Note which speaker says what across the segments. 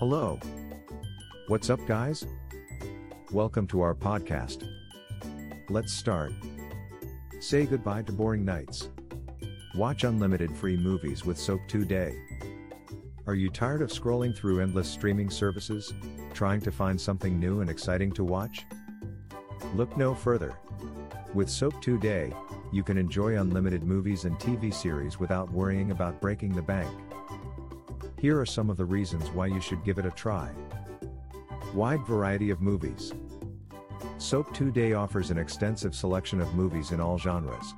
Speaker 1: Hello. What's up, guys? Welcome to our podcast. Let's start. Say goodbye to boring nights. Watch unlimited free movies with Soap 2 Day. Are you tired of scrolling through endless streaming services, trying to find something new and exciting to watch? Look no further. With Soap 2 Day, you can enjoy unlimited movies and TV series without worrying about breaking the bank. Here are some of the reasons why you should give it a try. Wide variety of movies. Soap 2 Day offers an extensive selection of movies in all genres.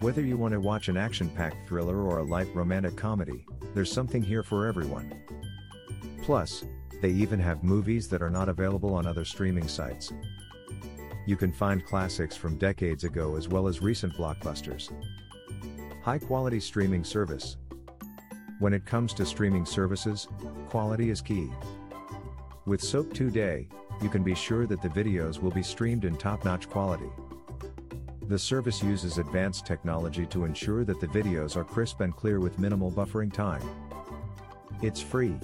Speaker 1: Whether you want to watch an action packed thriller or a light romantic comedy, there's something here for everyone. Plus, they even have movies that are not available on other streaming sites. You can find classics from decades ago as well as recent blockbusters. High quality streaming service. When it comes to streaming services, quality is key. With Soap2day, you can be sure that the videos will be streamed in top notch quality. The service uses advanced technology to ensure that the videos are crisp and clear with minimal buffering time. It's free.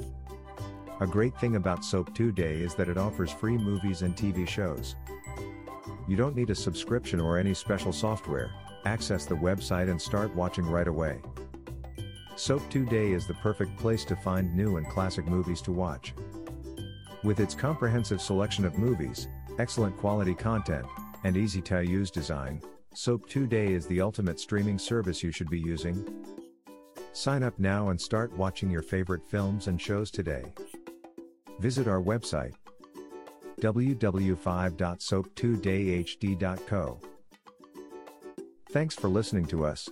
Speaker 1: A great thing about Soap2day is that it offers free movies and TV shows. You don't need a subscription or any special software, access the website and start watching right away. Soap2day is the perfect place to find new and classic movies to watch. With its comprehensive selection of movies, excellent quality content, and easy to use design, Soap 2Day is the ultimate streaming service you should be using. Sign up now and start watching your favorite films and shows today. Visit our website www.soap2dayhd.co. Thanks for listening to us.